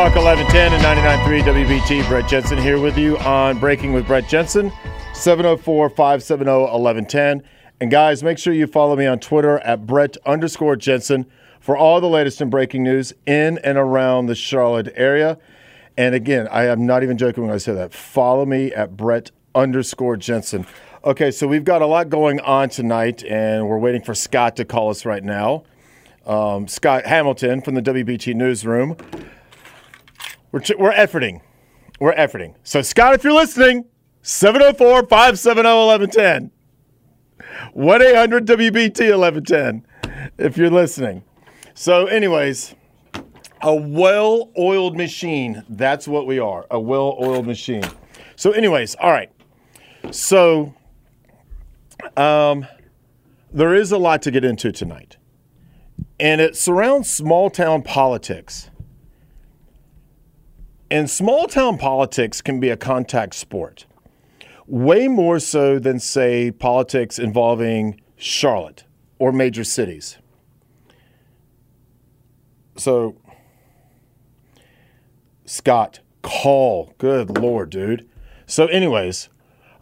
Talk 1110 and 99.3 WBT. Brett Jensen here with you on Breaking with Brett Jensen, 704 570 1110. And guys, make sure you follow me on Twitter at Brett underscore Jensen for all the latest in breaking news in and around the Charlotte area. And again, I am not even joking when I say that. Follow me at Brett underscore Jensen. Okay, so we've got a lot going on tonight, and we're waiting for Scott to call us right now. Um, Scott Hamilton from the WBT Newsroom. We're, we're efforting. We're efforting. So, Scott, if you're listening, 704 570 1110. 1 800 WBT 1110 if you're listening. So, anyways, a well oiled machine. That's what we are a well oiled machine. So, anyways, all right. So, um, there is a lot to get into tonight, and it surrounds small town politics. And small town politics can be a contact sport, way more so than, say, politics involving Charlotte or major cities. So, Scott, call. Good Lord, dude. So, anyways,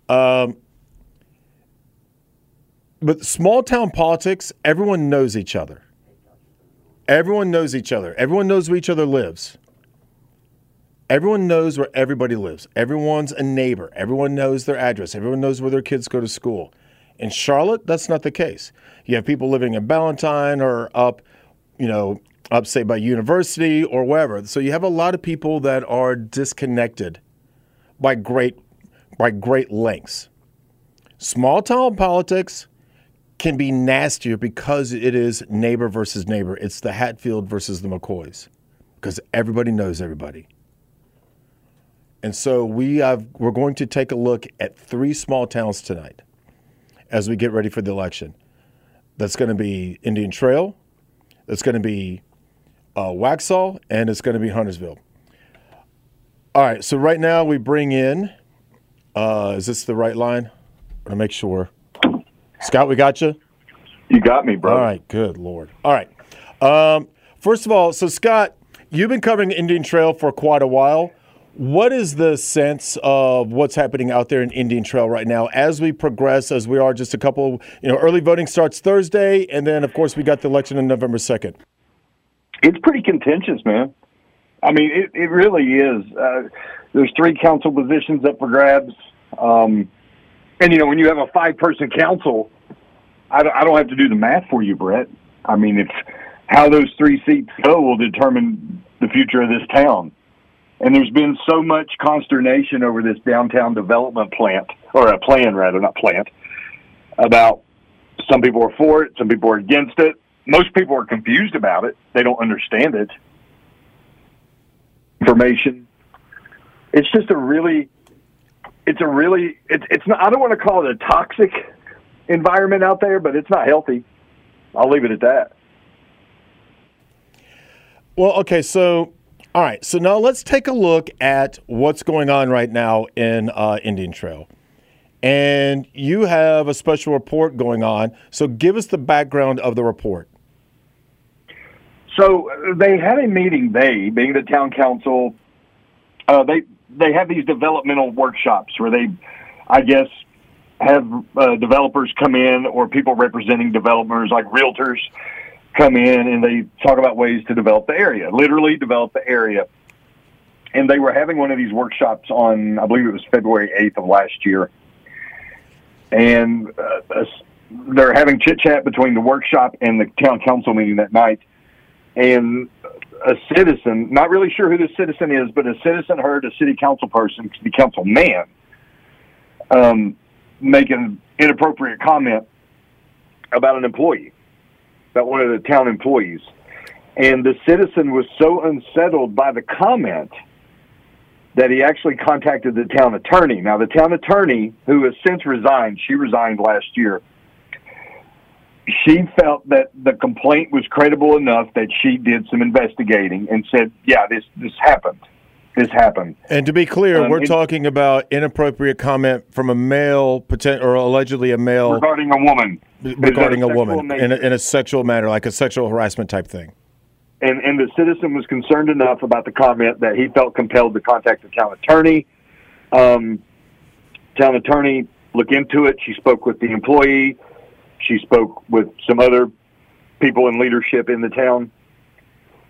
um, but small town politics, everyone knows each other. Everyone knows each other. Everyone knows where each other lives. Everyone knows where everybody lives. Everyone's a neighbor. Everyone knows their address. Everyone knows where their kids go to school. In Charlotte, that's not the case. You have people living in Ballantyne or up, you know, up say by university or wherever. So you have a lot of people that are disconnected by great by great lengths. Small town politics can be nastier because it is neighbor versus neighbor. It's the Hatfield versus the McCoys because everybody knows everybody. And so we have, we're going to take a look at three small towns tonight as we get ready for the election. That's going to be Indian Trail, that's going to be uh, Waxhaw, and it's going to be Huntersville. All right, so right now we bring in, uh, is this the right line? I want to make sure. Scott, we got you? You got me, bro. All right, good Lord. All right. Um, first of all, so Scott, you've been covering Indian Trail for quite a while. What is the sense of what's happening out there in Indian Trail right now as we progress, as we are just a couple, you know, early voting starts Thursday, and then, of course, we got the election on November 2nd? It's pretty contentious, man. I mean, it, it really is. Uh, there's three council positions up for grabs. Um, and, you know, when you have a five person council, I don't, I don't have to do the math for you, Brett. I mean, it's how those three seats go will determine the future of this town. And there's been so much consternation over this downtown development plant, or a plan rather, not plant, about some people are for it, some people are against it. Most people are confused about it. They don't understand it. Information. It's just a really, it's a really, it's, it's not, I don't want to call it a toxic environment out there, but it's not healthy. I'll leave it at that. Well, okay, so all right, so now let's take a look at what's going on right now in uh, Indian Trail. And you have a special report going on. So give us the background of the report. So they had a meeting. They, being the town council, uh, they they have these developmental workshops where they, I guess, have uh, developers come in or people representing developers like realtors come in and they talk about ways to develop the area, literally develop the area. And they were having one of these workshops on, I believe it was February 8th of last year. And uh, they're having chit chat between the workshop and the town council meeting that night, and a citizen, not really sure who the citizen is, but a citizen heard a city council person, city council man, um, make an inappropriate comment about an employee, about one of the town employees. And the citizen was so unsettled by the comment that he actually contacted the town attorney. Now, the town attorney, who has since resigned, she resigned last year. She felt that the complaint was credible enough that she did some investigating and said, "Yeah, this this happened. This happened." And to be clear, Um, we're it- talking about inappropriate comment from a male, or allegedly a male, regarding a woman. Regarding a sexual woman in a, in a sexual manner, like a sexual harassment type thing. and and the citizen was concerned enough about the comment that he felt compelled to contact the town attorney. Um, town attorney look into it. She spoke with the employee. She spoke with some other people in leadership in the town,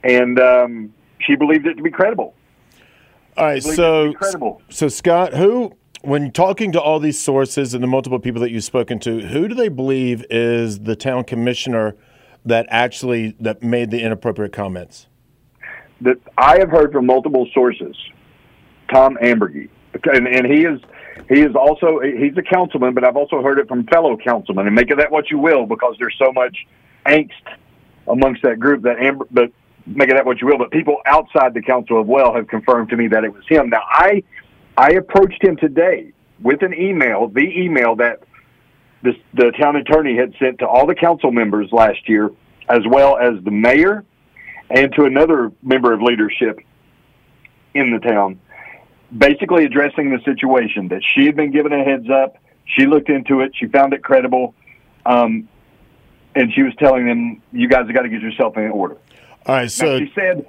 and um, she believed it to be credible. All right, Believed it to so so Scott, who when talking to all these sources and the multiple people that you've spoken to, who do they believe is the town commissioner that actually that made the inappropriate comments? that I have heard from multiple sources. Tom Amburgey, and, and he is he is also he's a councilman, but I've also heard it from fellow councilmen. And make of that what you will, because there's so much angst amongst that group that Amber. But make of that what you will. But people outside the council of well have confirmed to me that it was him. Now I I approached him today with an email, the email that this, the town attorney had sent to all the council members last year, as well as the mayor and to another member of leadership in the town, basically addressing the situation that she had been given a heads up. She looked into it. She found it credible. Um, and she was telling them, you guys have got to get yourself in order. All right, Now, so she said,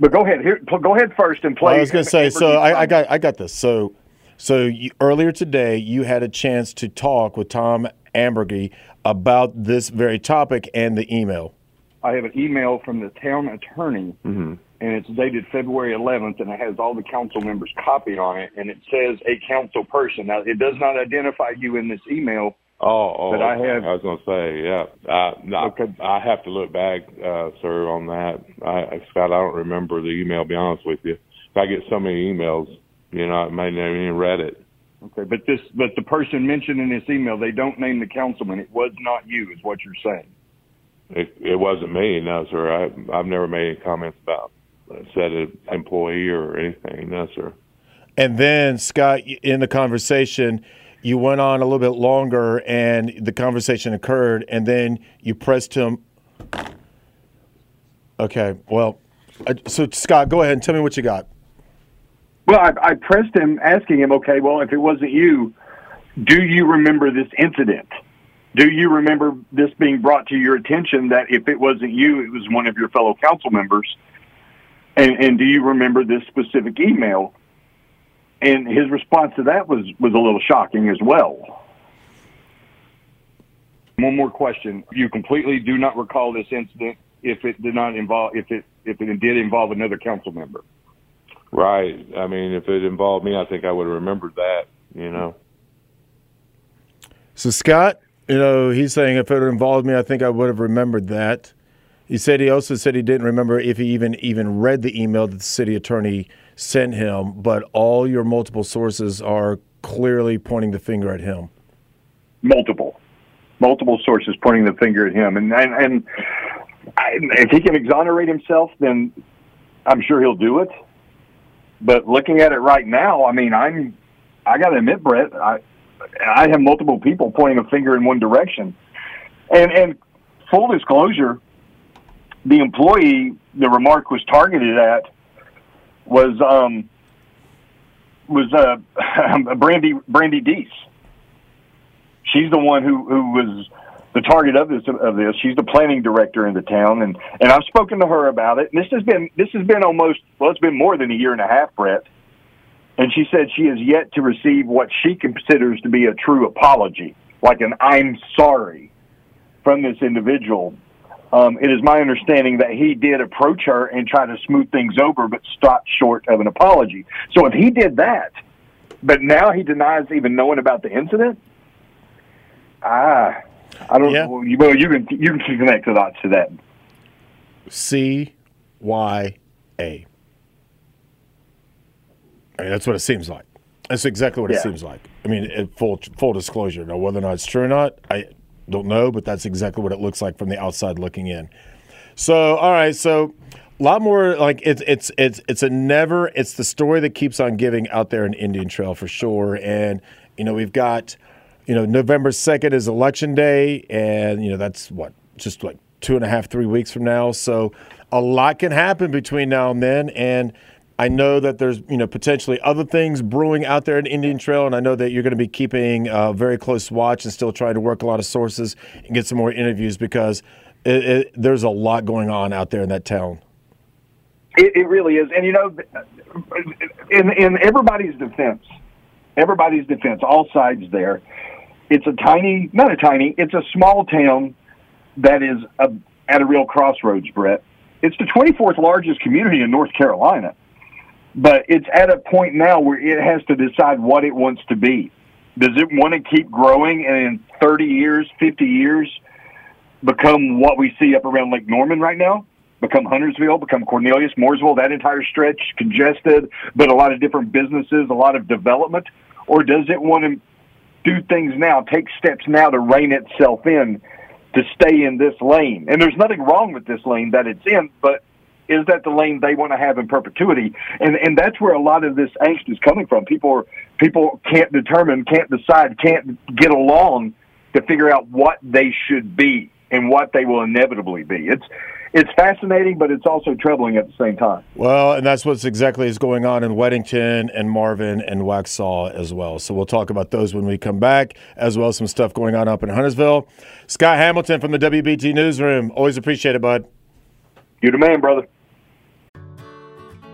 but go ahead. Here, go ahead first and play. I was going to say, so I, I got I got this. So so you, earlier today, you had a chance to talk with Tom Amburgey about this very topic and the email. I have an email from the town attorney, mm-hmm. and it's dated February 11th, and it has all the council members' copy on it, and it says a council person. Now, it does not identify you in this email. Oh, oh But I have- I was going to say, yeah. I, no, Okay. I have to look back, uh, sir, on that. I, Scott, I don't remember the email. Be honest with you. If I get so many emails, you know, I may never even read it. Okay, but this, but the person mentioned in this email, they don't name the councilman. It was not you, is what you're saying. It, it wasn't me, no, sir. I, I've never made any comments about said an employee or anything, no, sir. And then Scott, in the conversation, you went on a little bit longer, and the conversation occurred, and then you pressed him. Okay, well, so Scott, go ahead and tell me what you got. Well, I, I pressed him, asking him, okay, well, if it wasn't you, do you remember this incident? Do you remember this being brought to your attention that if it wasn't you, it was one of your fellow council members? And, and do you remember this specific email? And his response to that was, was a little shocking as well. One more question. You completely do not recall this incident if it did not involve, if it, if it did involve another council member. Right. I mean, if it involved me, I think I would have remembered that, you know. So Scott, you know, he's saying if it had involved me, I think I would have remembered that. He said he also said he didn't remember if he even even read the email that the city attorney sent him, but all your multiple sources are clearly pointing the finger at him. Multiple, multiple sources pointing the finger at him. And, and, and if he can exonerate himself, then I'm sure he'll do it. But looking at it right now, I mean, I'm, I got to admit, Brett, I, I have multiple people pointing a finger in one direction. And, and full disclosure, the employee the remark was targeted at was, um, was, uh, Brandy, Brandy Deese. She's the one who, who was the target of this of this. She's the planning director in the town, and and I've spoken to her about it. And this has been this has been almost well, it's been more than a year and a half, Brett. And she said she has yet to receive what she considers to be a true apology, like an "I'm sorry" from this individual. Um, it is my understanding that he did approach her and try to smooth things over, but stopped short of an apology. So if he did that, but now he denies even knowing about the incident, ah, I don't. Yeah. Well, you, well, you can you can connect the dots to that. C Y A. I mean, that's what it seems like. That's exactly what yeah. it seems like. I mean, full full disclosure. Now, whether or not it's true or not, I don't know, but that's exactly what it looks like from the outside looking in. So, all right, so a lot more like it's it's it's it's a never it's the story that keeps on giving out there in Indian Trail for sure. And you know, we've got you know November second is election day, and you know that's what just like two and a half three weeks from now. So a lot can happen between now and then, and I know that there's you know potentially other things brewing out there in Indian Trail, and I know that you're going to be keeping a very close watch and still trying to work a lot of sources and get some more interviews because it, it, there's a lot going on out there in that town. It, it really is, and you know, in in everybody's defense, everybody's defense, all sides there. It's a tiny, not a tiny, it's a small town that is a, at a real crossroads, Brett. It's the 24th largest community in North Carolina but it's at a point now where it has to decide what it wants to be. Does it want to keep growing and in 30 years, 50 years, become what we see up around Lake Norman right now? Become Huntersville, become Cornelius, Mooresville, that entire stretch, congested, but a lot of different businesses, a lot of development? Or does it want to do things now, take steps now to rein itself in to stay in this lane? And there's nothing wrong with this lane that it's in, but is that the lane they want to have in perpetuity? And and that's where a lot of this angst is coming from. People are, people can't determine, can't decide, can't get along to figure out what they should be and what they will inevitably be. It's it's fascinating, but it's also troubling at the same time. Well, and that's what's exactly is going on in Weddington and Marvin and Waxhaw as well. So we'll talk about those when we come back, as well as some stuff going on up in Huntersville. Scott Hamilton from the WBT Newsroom. Always appreciate it, bud. You're the man, brother.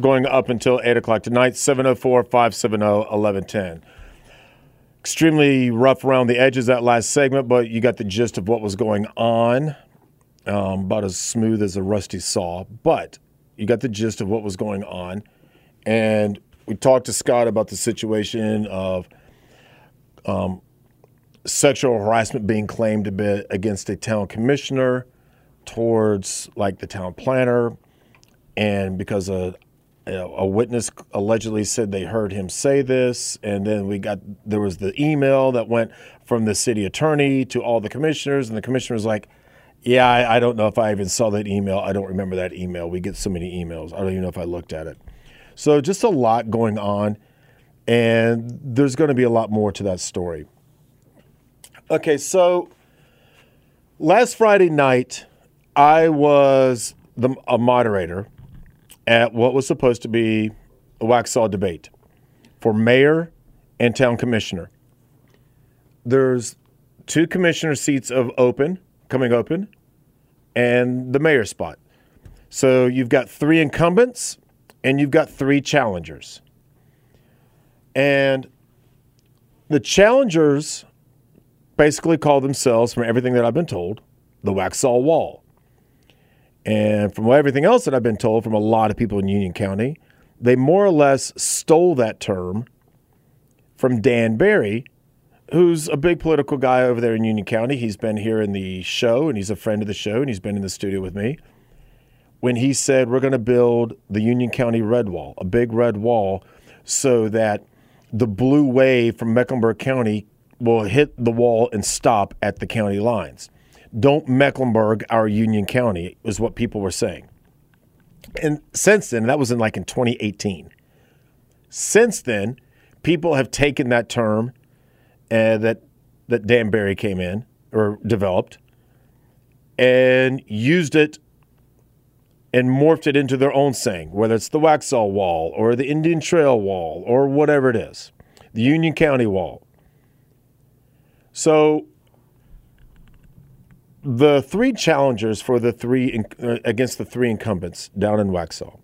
going up until 8 o'clock tonight, 704 570 1110. Extremely rough around the edges that last segment, but you got the gist of what was going on. Um, about as smooth as a rusty saw, but you got the gist of what was going on. And we talked to Scott about the situation of um, sexual harassment being claimed a bit against a town commissioner towards like the town planner and because of a witness allegedly said they heard him say this, and then we got there was the email that went from the city attorney to all the commissioners, and the commissioner was like, "Yeah, I, I, don't know if I even saw that email. I don't remember that email. We get so many emails. I don't even know if I looked at it." So just a lot going on, and there's going to be a lot more to that story. Okay, so last Friday night, I was the, a moderator at what was supposed to be a Waxhaw debate for mayor and town commissioner. There's two commissioner seats of open, coming open, and the mayor spot. So you've got three incumbents and you've got three challengers. And the challengers basically call themselves, from everything that I've been told, the Waxhaw Wall. And from everything else that I've been told from a lot of people in Union County, they more or less stole that term from Dan Barry, who's a big political guy over there in Union County. He's been here in the show and he's a friend of the show and he's been in the studio with me. When he said, We're going to build the Union County Red Wall, a big red wall, so that the blue wave from Mecklenburg County will hit the wall and stop at the county lines don't Mecklenburg our Union County, is what people were saying. And since then, that was in like in 2018. Since then, people have taken that term uh, that that Dan Barry came in or developed and used it and morphed it into their own saying, whether it's the Waxhaw Wall or the Indian Trail Wall or whatever it is, the Union County Wall. So the three challengers for the three uh, against the three incumbents down in Waxhaw.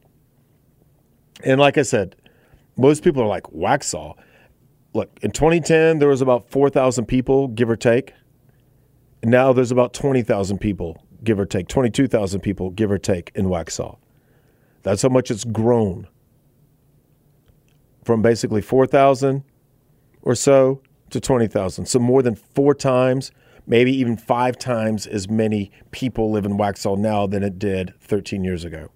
And like I said, most people are like Waxhaw. Look, in 2010 there was about 4,000 people, give or take. Now there's about 20,000 people, give or take, 22,000 people, give or take, in Waxhaw. That's how much it's grown from basically 4,000 or so to 20,000. So more than four times maybe even five times as many people live in Waxhaw now than it did 13 years ago,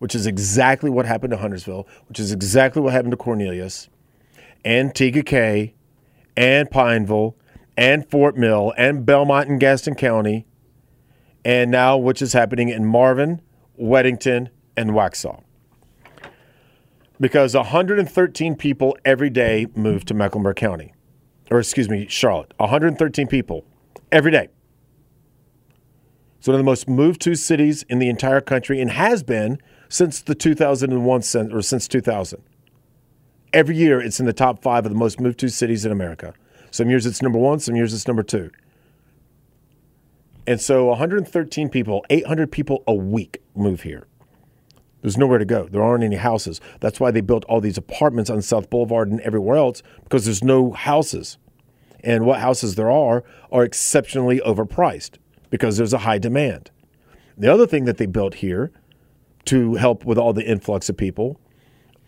which is exactly what happened to Huntersville, which is exactly what happened to Cornelius and Tega Cay and Pineville and Fort Mill and Belmont and Gaston County, and now which is happening in Marvin, Weddington, and Waxhaw. Because 113 people every day move to Mecklenburg County, or excuse me, Charlotte. 113 people every day. It's one of the most moved to cities in the entire country and has been since the 2001 or since 2000. Every year it's in the top five of the most moved to cities in America. Some years it's number one, some years it's number two. And so 113 people, 800 people a week move here. There's nowhere to go. There aren't any houses. That's why they built all these apartments on South Boulevard and everywhere else because there's no houses and what houses there are are exceptionally overpriced because there's a high demand. The other thing that they built here to help with all the influx of people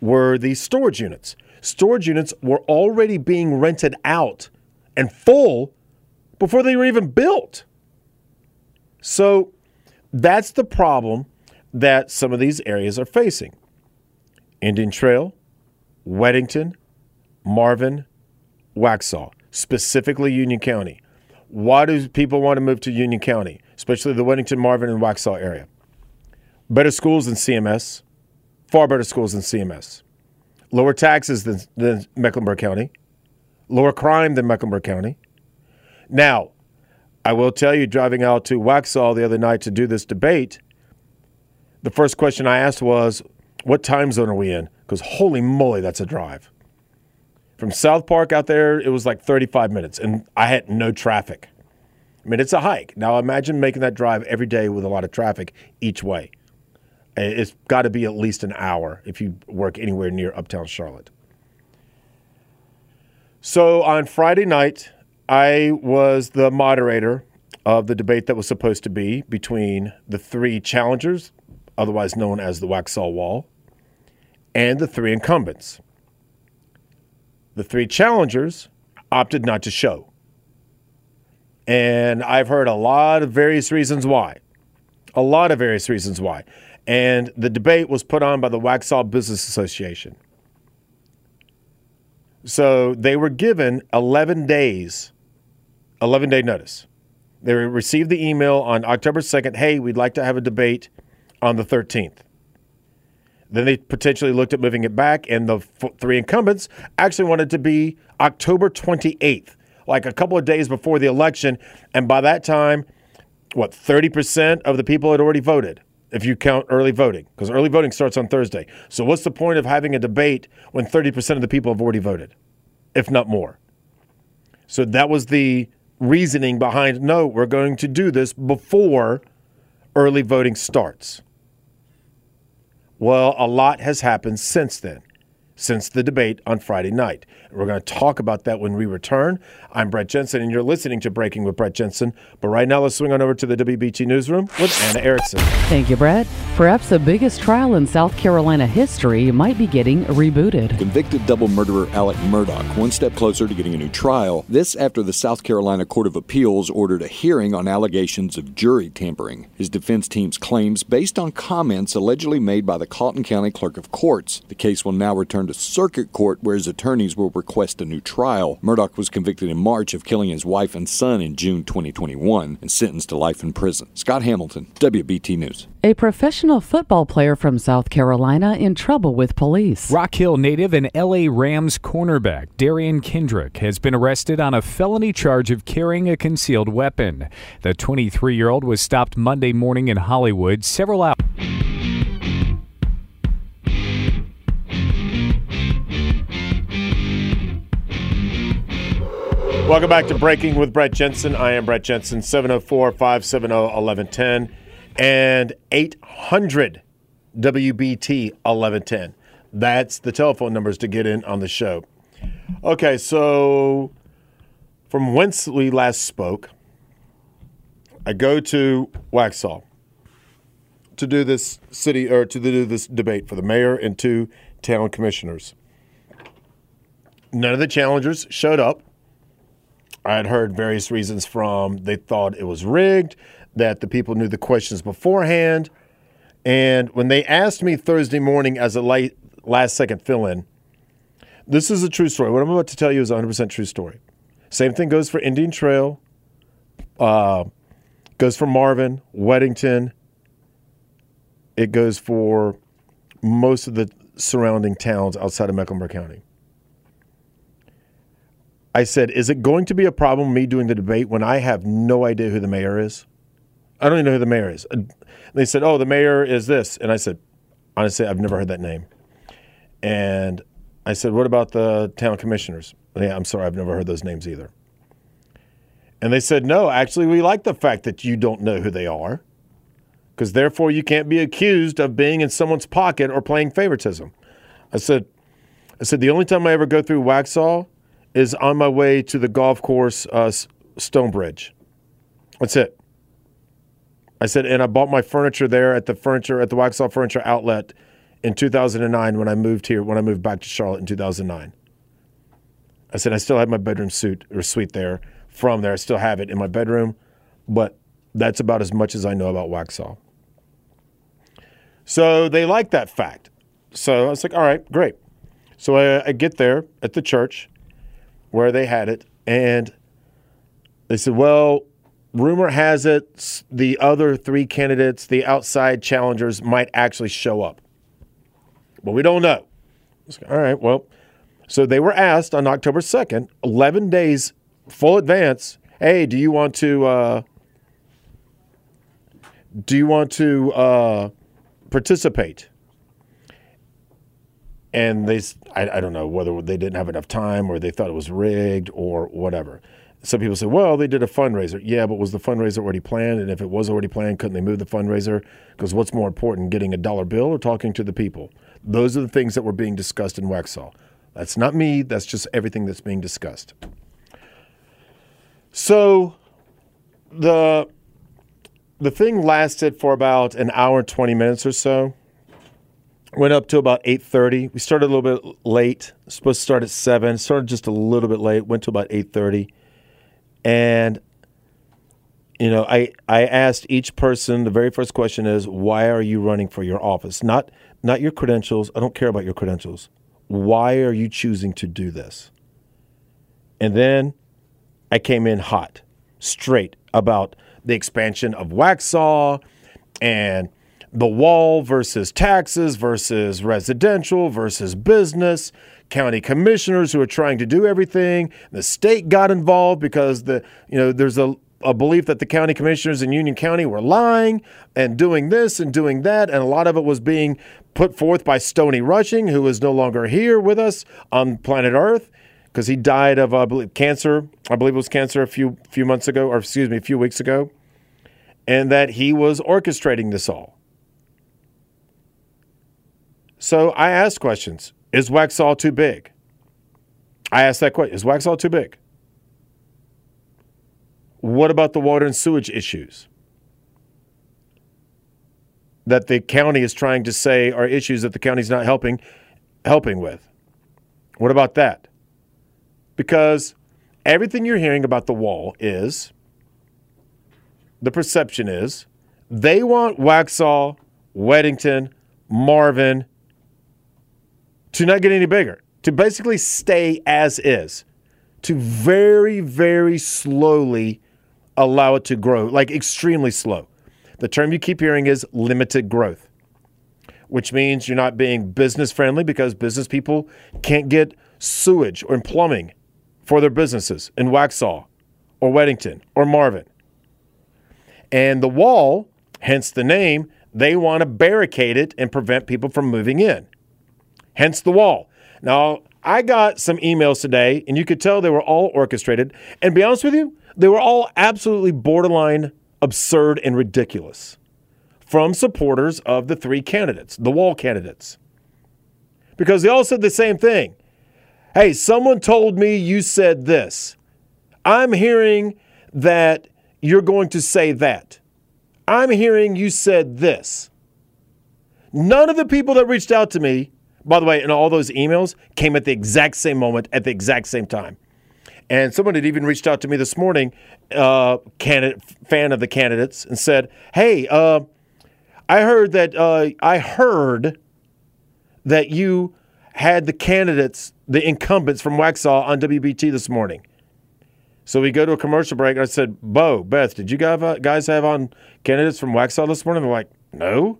were these storage units. Storage units were already being rented out and full before they were even built. So that's the problem that some of these areas are facing. Indian Trail, Weddington, Marvin, Waxhaw specifically Union County. Why do people want to move to Union County, especially the Weddington, Marvin, and Waxhaw area? Better schools than CMS, far better schools than CMS. Lower taxes than, than Mecklenburg County, lower crime than Mecklenburg County. Now, I will tell you, driving out to Waxhaw the other night to do this debate, the first question I asked was, What time zone are we in? Because holy moly, that's a drive. From South Park out there, it was like 35 minutes, and I had no traffic. I mean, it's a hike. Now imagine making that drive every day with a lot of traffic each way. It's got to be at least an hour if you work anywhere near uptown Charlotte. So on Friday night, I was the moderator of the debate that was supposed to be between the three challengers, otherwise known as the Waxhaw Wall, and the three incumbents. The three challengers opted not to show. And I've heard a lot of various reasons why. A lot of various reasons why. And the debate was put on by the Waxhaw Business Association. So they were given 11 days, 11 day notice. They received the email on October 2nd hey, we'd like to have a debate on the 13th. Then they potentially looked at moving it back, and the three incumbents actually wanted to be October 28th, like a couple of days before the election. And by that time, what, 30% of the people had already voted, if you count early voting, because early voting starts on Thursday. So, what's the point of having a debate when 30% of the people have already voted, if not more? So, that was the reasoning behind no, we're going to do this before early voting starts. Well, a lot has happened since then, since the debate on Friday night. We're going to talk about that when we return. I'm Brett Jensen, and you're listening to Breaking with Brett Jensen. But right now, let's swing on over to the WBT newsroom with Anna Erickson. Thank you, Brett. Perhaps the biggest trial in South Carolina history might be getting rebooted. Convicted double murderer Alec Murdaugh, one step closer to getting a new trial. This after the South Carolina Court of Appeals ordered a hearing on allegations of jury tampering. His defense team's claims based on comments allegedly made by the Colleton County Clerk of Courts. The case will now return to circuit court where his attorneys will request a new trial. Murdaugh was convicted in March of killing his wife and son in June 2021 and sentenced to life in prison. Scott Hamilton, WBT News. A professional football player from South Carolina in trouble with police. Rock Hill native and LA Rams cornerback Derion Kendrick has been arrested on a felony charge of carrying a concealed weapon. The 23 year old was stopped Monday morning in Hollywood several hours. Welcome back to Breaking with Brett Jensen. I am Brett Jensen, 704 570 1110 and 800 WBT 1110. That's the telephone numbers to get in on the show. Okay, so from whence we last spoke, I go to Waxhaw to do this city or to do this debate for the mayor and two town commissioners. None of the challengers showed up. I had heard various reasons from they thought it was rigged, that the people knew the questions beforehand. And when they asked me Thursday morning as a late, last second fill in, this is a true story. What I'm about to tell you is a 100% true story. Same thing goes for Indian Trail, uh, goes for Marvin, Weddington. It goes for most of the surrounding towns outside of Mecklenburg County. I said, Is it going to be a problem me doing the debate when I have no idea who the mayor is? I don't even know who the mayor is. They said, Oh, the mayor is this. And I said, Honestly, I've never heard that name. And I said, What about the town commissioners? Yeah, I'm sorry, I've never heard those names either. And they said, No, actually, we like the fact that you don't know who they are, because therefore you can't be accused of being in someone's pocket or playing favoritism. I said, I said, the only time I ever go through Waxhaw is on my way to the golf course, uh, Stonebridge. That's it. I said, and I bought my furniture there at the furniture at the Waxhaw Furniture Outlet in 2009 when I moved here. When I moved back to Charlotte in 2009. I said I still have my bedroom suit or suite there from there. I still have it in my bedroom, but that's about as much as I know about Waxhaw. So they like that fact. So I was like, all right, great. So I, I get there at the church where they had it, and they said, well, rumor has it the other three candidates, the outside challengers, might actually show up. But we don't know. All right, well, so they were asked on October 2nd, 11 days full advance, hey, do you want to uh, do you want to uh, participate? and they I, I, don't know whether they didn't have enough time or they thought it was rigged or whatever. Some people say well they did a fundraiser. Yeah but was the fundraiser already planned? And if it was already planned couldn't they move the fundraiser? Because what's more important getting a dollar bill or talking to the people? Those are the things that were being discussed in Waxhaw. That's not me. That's just everything that's being discussed. So the the thing lasted for about an hour and 20 minutes or so went up to about 8.30 we started a little bit late supposed to start at 7 started just a little bit late went to about 8.30 and you know I, I asked each person the very first question is why are you running for your office? Not not your credentials. I don't care about your credentials. Why are you choosing to do this? And then i came in hot straight about the expansion of Waxhaw and the wall versus taxes versus residential versus business, county commissioners who are trying to do everything. The state got involved because the you know there's a a belief that the county commissioners in Union County were lying and doing this and doing that, and a lot of it was being put forth by Stony Rushing, who is no longer here with us on planet Earth because he died of I believe cancer. I believe it was cancer a few few months ago, or excuse me, a few weeks ago, and that he was orchestrating this all. So I asked questions. Is Waxhaw too big? I asked that question. Is Waxhaw too big? What about the water and sewage issues that the county is trying to say are issues that the county's not helping helping with? What about that? Because everything you're hearing about the wall is the perception is they want Waxhaw, Weddington, Marvin, to not get any bigger, to basically stay as is, to very, very slowly allow it to grow, like extremely slow. The term you keep hearing is limited growth, which means you're not being business friendly because business people can't get sewage or plumbing for their businesses in Waxhaw or Weddington or Marvin. And the wall, hence the name, they want to barricade it and prevent people from moving in hence the wall. Now, I got some emails today, and you could tell they were all orchestrated. And be honest with you, they were all absolutely borderline absurd and ridiculous from supporters of the three candidates, the wall candidates. Because they all said the same thing. Hey, someone told me you said this. I'm hearing that you're going to say that. I'm hearing you said this. None of the people that reached out to me, by the way, and all those emails, came at the exact same moment at the exact same time. And someone had even reached out to me this morning, uh, candidate, fan of the candidates, and said, "Hey, uh, I heard that uh, I heard that you had the candidates, the incumbents from Waxhaw on WBT this morning." So we go to a commercial break. And I said, Bo, Beth, did you guys have on candidates from Waxhaw this morning? They're like, no.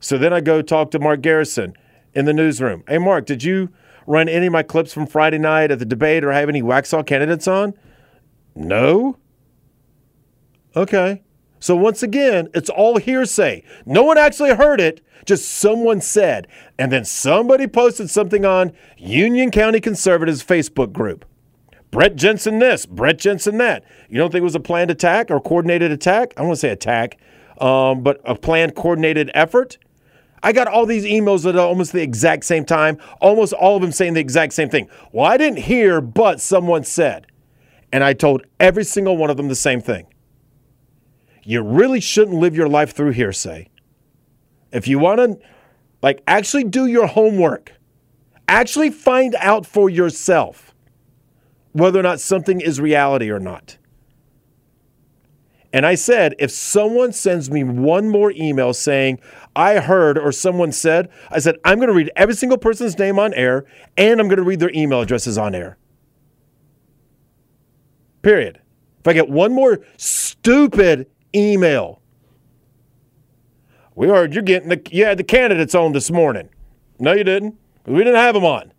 So then I go talk to Mark Garrison in the newsroom. Hey, Mark, did you run any of my clips from Friday night at the debate or have any Waxhaw candidates on? No. Okay. So once again, it's all hearsay. No one actually heard it, just someone said. And then somebody posted something on Union County Conservatives Facebook group. Brett Jensen this, Brett Jensen that. You don't think it was a planned attack or coordinated attack? I want to say attack, um, but a planned coordinated effort. I got all these emails at almost the exact same time, almost all of them saying the exact same thing. Well, I didn't hear, but someone said. And I told every single one of them the same thing. You really shouldn't live your life through hearsay. If you want to, like, actually do your homework, actually find out for yourself whether or not something is reality or not. And I said, if someone sends me one more email saying, I heard or someone said, I said, I'm going to read every single person's name on air and I'm going to read their email addresses on air. Period. If I get one more stupid email, we heard you're getting the, you had the candidates on this morning. No, you didn't. We didn't have them on.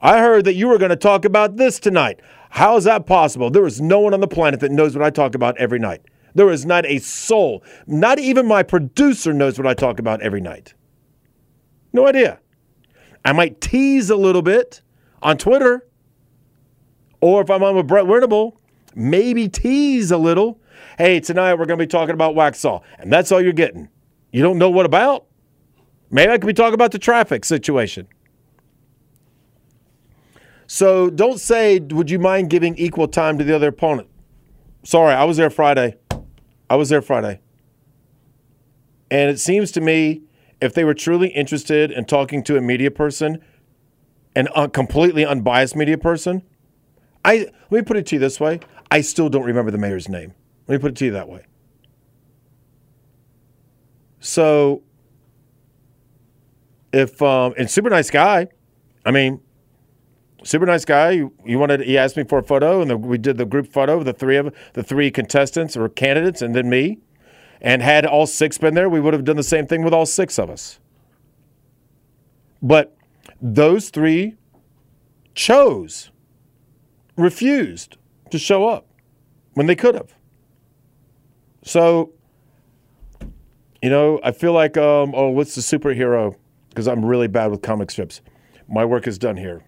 I heard that you were going to talk about this tonight. How is that possible? There is no one on the planet that knows what I talk about every night. There is not a soul, not even my producer knows what I talk about every night. No idea. I might tease a little bit on Twitter, or if I'm on with Brett Winterble, maybe tease a little. Hey, tonight we're going to be talking about Waxhaw, and that's all you're getting. You don't know what about? Maybe I could be talking about the traffic situation. So don't say, would you mind giving equal time to the other opponent? Sorry, I was there Friday. I was there Friday. And it seems to me, if they were truly interested in talking to a media person, an un- completely unbiased media person, I let me put it to you this way: I still don't remember the mayor's name. Let me put it to you that way. So, if um, and super nice guy, I mean, super nice guy. He wanted. He asked me for a photo, and the, we did the group photo. The three of the three contestants or candidates, and then me. And had all six been there, we would have done the same thing with all six of us. But those three chose, refused to show up when they could have. So, you know, I feel like, um, oh, what's the superhero? Because I'm really bad with comic strips. My work is done here.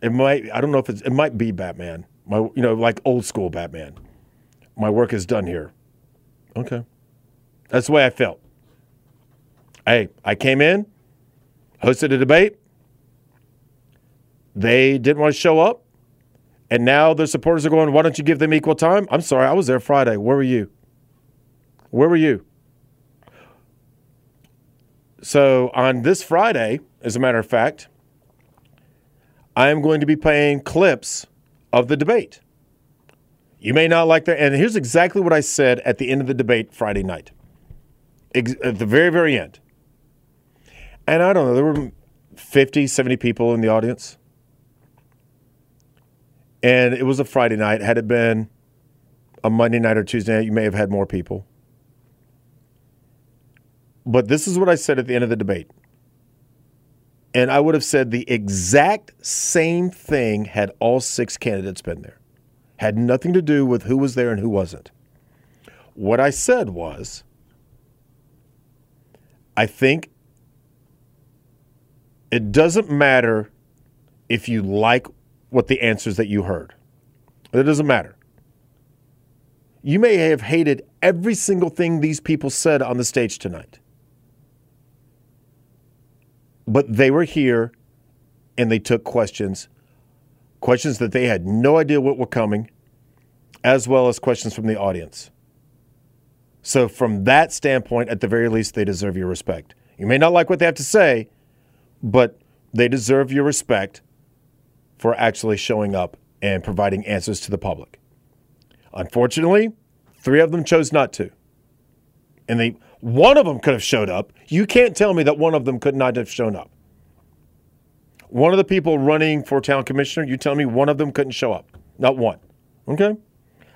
It might. I don't know if it's. It might be Batman. My, you know, like old school Batman. My work is done here. Okay, that's the way I felt. Hey, I came in, hosted a debate. They didn't want to show up, and now their supporters are going. Why don't you give them equal time? I'm sorry, I was there Friday. Where were you? Where were you? So on this Friday, as a matter of fact, I am going to be playing clips of the debate. You may not like that. And here's exactly what I said at the end of the debate Friday night, at the very, very end. And I don't know, there were 50, 70 people in the audience. And it was a Friday night. Had it been a Monday night or Tuesday night, you may have had more people. But this is what I said at the end of the debate. And I would have said the exact same thing had all six candidates been there. Had nothing to do with who was there and who wasn't. What I said was, I think It doesn't matter if you like what the answers that you heard. It doesn't matter. You may have hated every single thing these people said on the stage tonight. But they were here and they took questions, questions that they had no idea what were coming, as well as questions from the audience. So, from that standpoint, at the very least, they deserve your respect. You may not like what they have to say, but they deserve your respect for actually showing up and providing answers to the public. Unfortunately, three of them chose not to. And they one of them could have showed up. You can't tell me that one of them could not have shown up. One of the people running for town commissioner, you tell me one of them couldn't show up. Not one. Okay?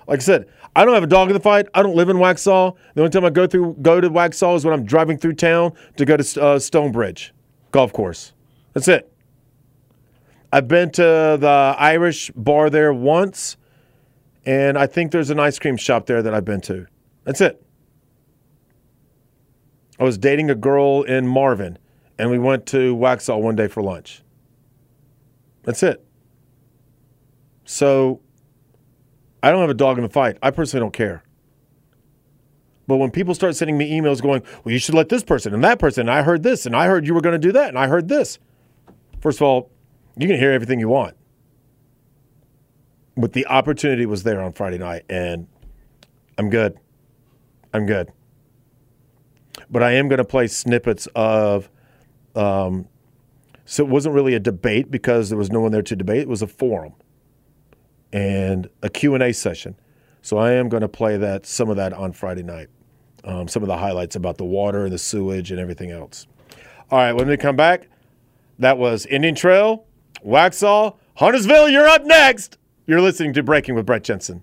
Like I said, I don't have a dog in the fight. I don't live in Waxhaw. The only time I go through go to Waxhaw is when I'm driving through town to go to uh, Stonebridge golf course. That's it. I've been to the Irish bar there once, and I think there's an ice cream shop there that I've been to. That's it. I was dating a girl in Marvin, and we went to Waxhaw one day for lunch. That's it. So I don't have a dog in the fight. I personally don't care. But when people start sending me emails going, well, you should let this person and that person, and I heard this, and I heard you were going to do that, and I heard this. First of all, you can hear everything you want. But the opportunity was there on Friday night, and I'm good. I'm good. But I am going to play snippets of. Um, so it wasn't really a debate because there was no one there to debate. It was a forum and a Q&A session. So I am going to play that some of that on Friday night. Um, some of the highlights about the water and the sewage and everything else. All right, when we come back, that was Indian Trail, Waxhaw, Huntersville. You're up next. You're listening to Breaking with Brett Jensen.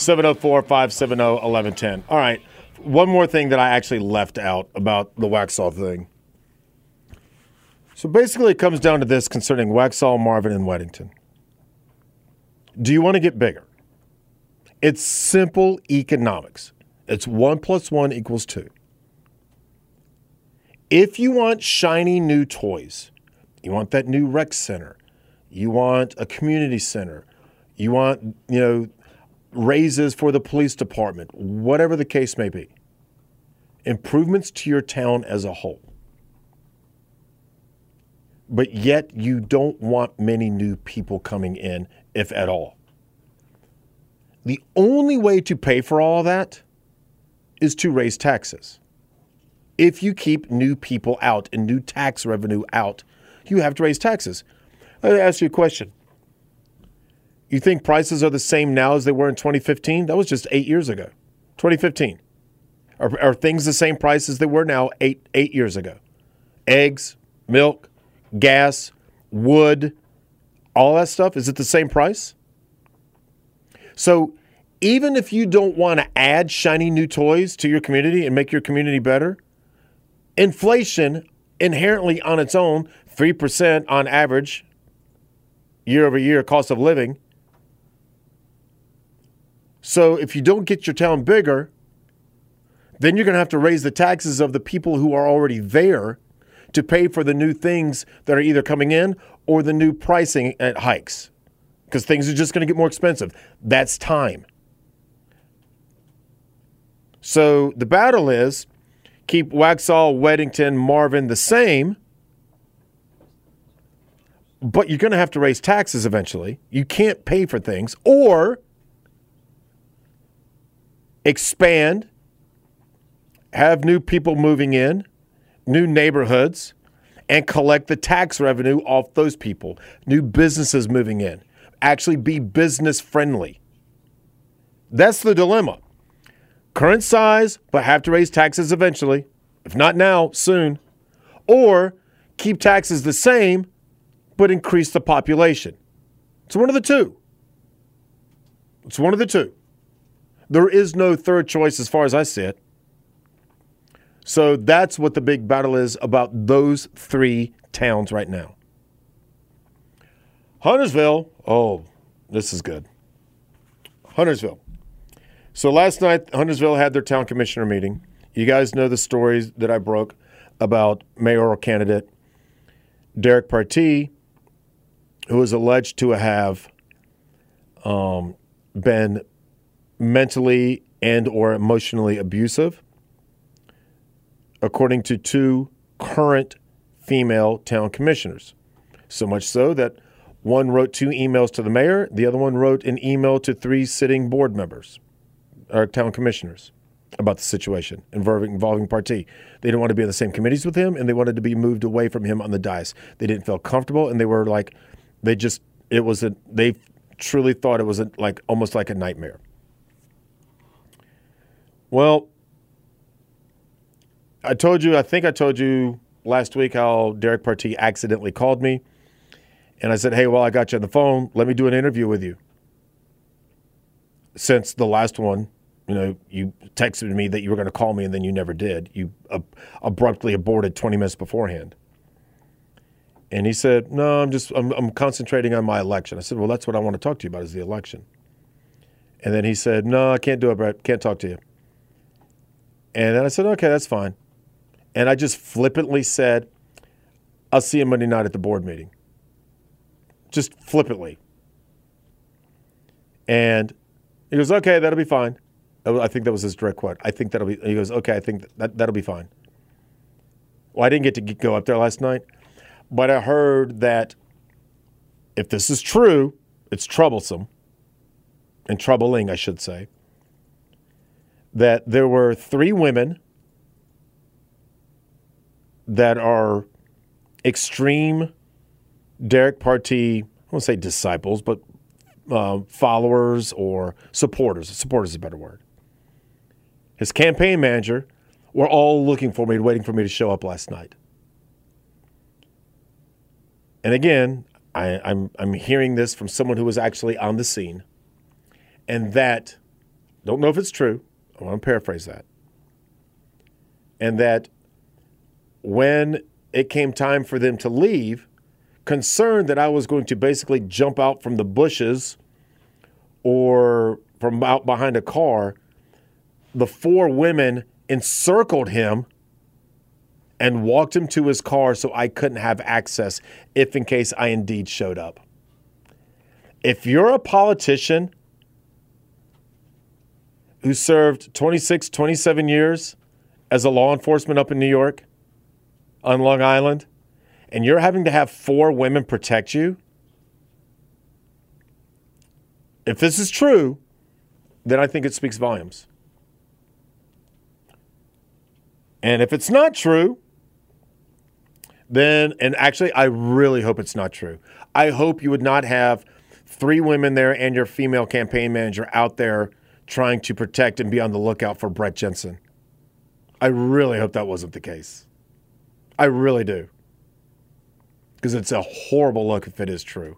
704 570 1110. All right, one more thing that I actually left out about the Waxhaw thing. So basically, it comes down to this concerning Waxhaw, Marvin, and Weddington. Do you want to get bigger? It's simple economics. It's one plus one equals two. If you want shiny new toys, you want that new rec center, you want a community center, you want, you know, raises for the police department, whatever the case may be. Improvements to your town as a whole. But yet you don't want many new people coming in, if at all. The only way to pay for all of that is to raise taxes. If you keep new people out and new tax revenue out, you have to raise taxes. Let me ask you a question. You think prices are the same now as they were in 2015? That was just eight years ago. 2015. Are, are things the same price as they were now eight, eight years ago? Eggs, milk, gas, wood, all that stuff, is it the same price? So even if you don't want to add shiny new toys to your community and make your community better, inflation inherently on its own, 3% on average year over year cost of living. So if you don't get your town bigger, then you're going to have to raise the taxes of the people who are already there to pay for the new things that are either coming in or the new pricing at hikes because things are just going to get more expensive. That's time. So the battle is keep Waxhaw, Weddington, Marvin the same but you're going to have to raise taxes eventually. You can't pay for things or expand, have new people moving in, new neighborhoods, and collect the tax revenue off those people, new businesses moving in. Actually, be business friendly. That's the dilemma. Current size, but have to raise taxes eventually. If not now, soon. Or keep taxes the same, but increase the population. It's one of the two. It's one of the two. There is no third choice as far as I see it. So that's what the big battle is about those three towns right now. Huntersville, oh, this is good. Huntersville. So last night, Huntersville had their town commissioner meeting. You guys know the stories that I broke about mayoral candidate Derek Partee, who is alleged to have um, been mentally and or emotionally abusive, according to two current female town commissioners. So much so that one wrote two emails to the mayor, the other one wrote an email to three sitting board members, or town commissioners, about the situation involving, involving Partee. They didn't want to be on the same committees with him, and they wanted to be moved away from him on the dais. They didn't feel comfortable, and they were like, they just, it was a, they truly thought it was a, like almost like a nightmare. Well, I told you, I think I told you last week how Derek Partee accidentally called me. And I said, hey, well, I got you on the phone. Let me do an interview with you. Since the last one, you know, you texted me that you were going to call me and then you never did. You ab- abruptly aborted 20 minutes beforehand. And he said, no, I'm just, I'm, I'm concentrating on my election. I said, well, that's what I want to talk to you about is the election. And then he said, no, I can't do it, Brett. Can't talk to you. And then I said, okay, that's fine. And I just flippantly said, I'll see you Monday night at the board meeting. Just flippantly. And he goes, okay, that'll be fine. I think that was his direct quote. I think that'll be, he goes, okay, I think that, that'll be fine. Well, I didn't get to go up there last night, but I heard that if this is true, it's troublesome and troubling, I should say, that there were three women that are extreme Derek Partee, I won't say disciples, but uh, followers or supporters. Supporters is a better word. His campaign manager were all looking for me, waiting for me to show up last night. And again, I, I'm, I'm hearing this from someone who was actually on the scene, and that, don't know if it's true, I want to paraphrase that, and that when it came time for them to leave, concerned that I was going to basically jump out from the bushes or from out behind a car, the four women encircled him and walked him to his car so I couldn't have access if in case I indeed showed up. If you're a politician who served 26, 27 years as a law enforcement up in New York, on Long Island, and you're having to have four women protect you, if this is true, then I think it speaks volumes. And if it's not true, then, and actually, I really hope it's not true. I hope you would not have three women there and your female campaign manager out there trying to protect and be on the lookout for Brett Jensen. I really hope that wasn't the case. I really do. Because it's a horrible look if it is true.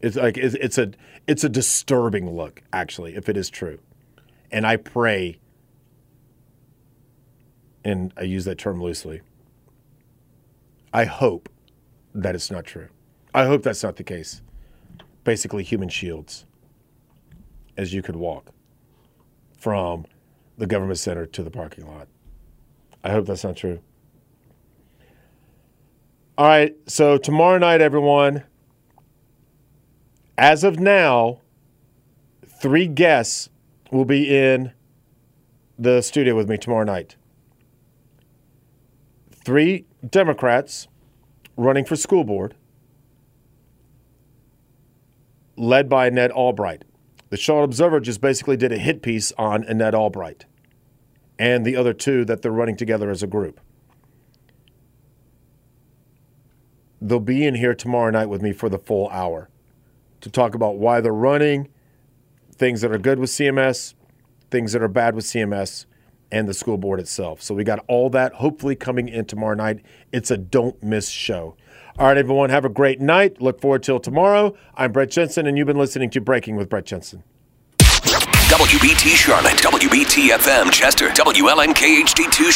It's like it's, a it's a disturbing look actually if it is true. And I pray and I use that term loosely. I hope that it's not true. I hope that's not the case. Basically human shields as you could walk from the government center to the parking lot. I hope that's not true. All right, so tomorrow night, everyone, as of now, three guests will be in the studio with me tomorrow night. Three Democrats running for school board, led by Annette Albright. The Charlotte Observer just basically did a hit piece on Annette Albright and the other two that they're running together as a group. they'll be in here tomorrow night with me for the full hour to talk about why they're running, things that are good with CMS, things that are bad with CMS, and the school board itself. So we got all that hopefully coming in tomorrow night. It's a don't miss show. All right, everyone, have a great night. Look forward till tomorrow. I'm Brett Jensen, and you've been listening to Breaking with Brett Jensen. WBT Charlotte, WBT FM Chester, WLNK HD2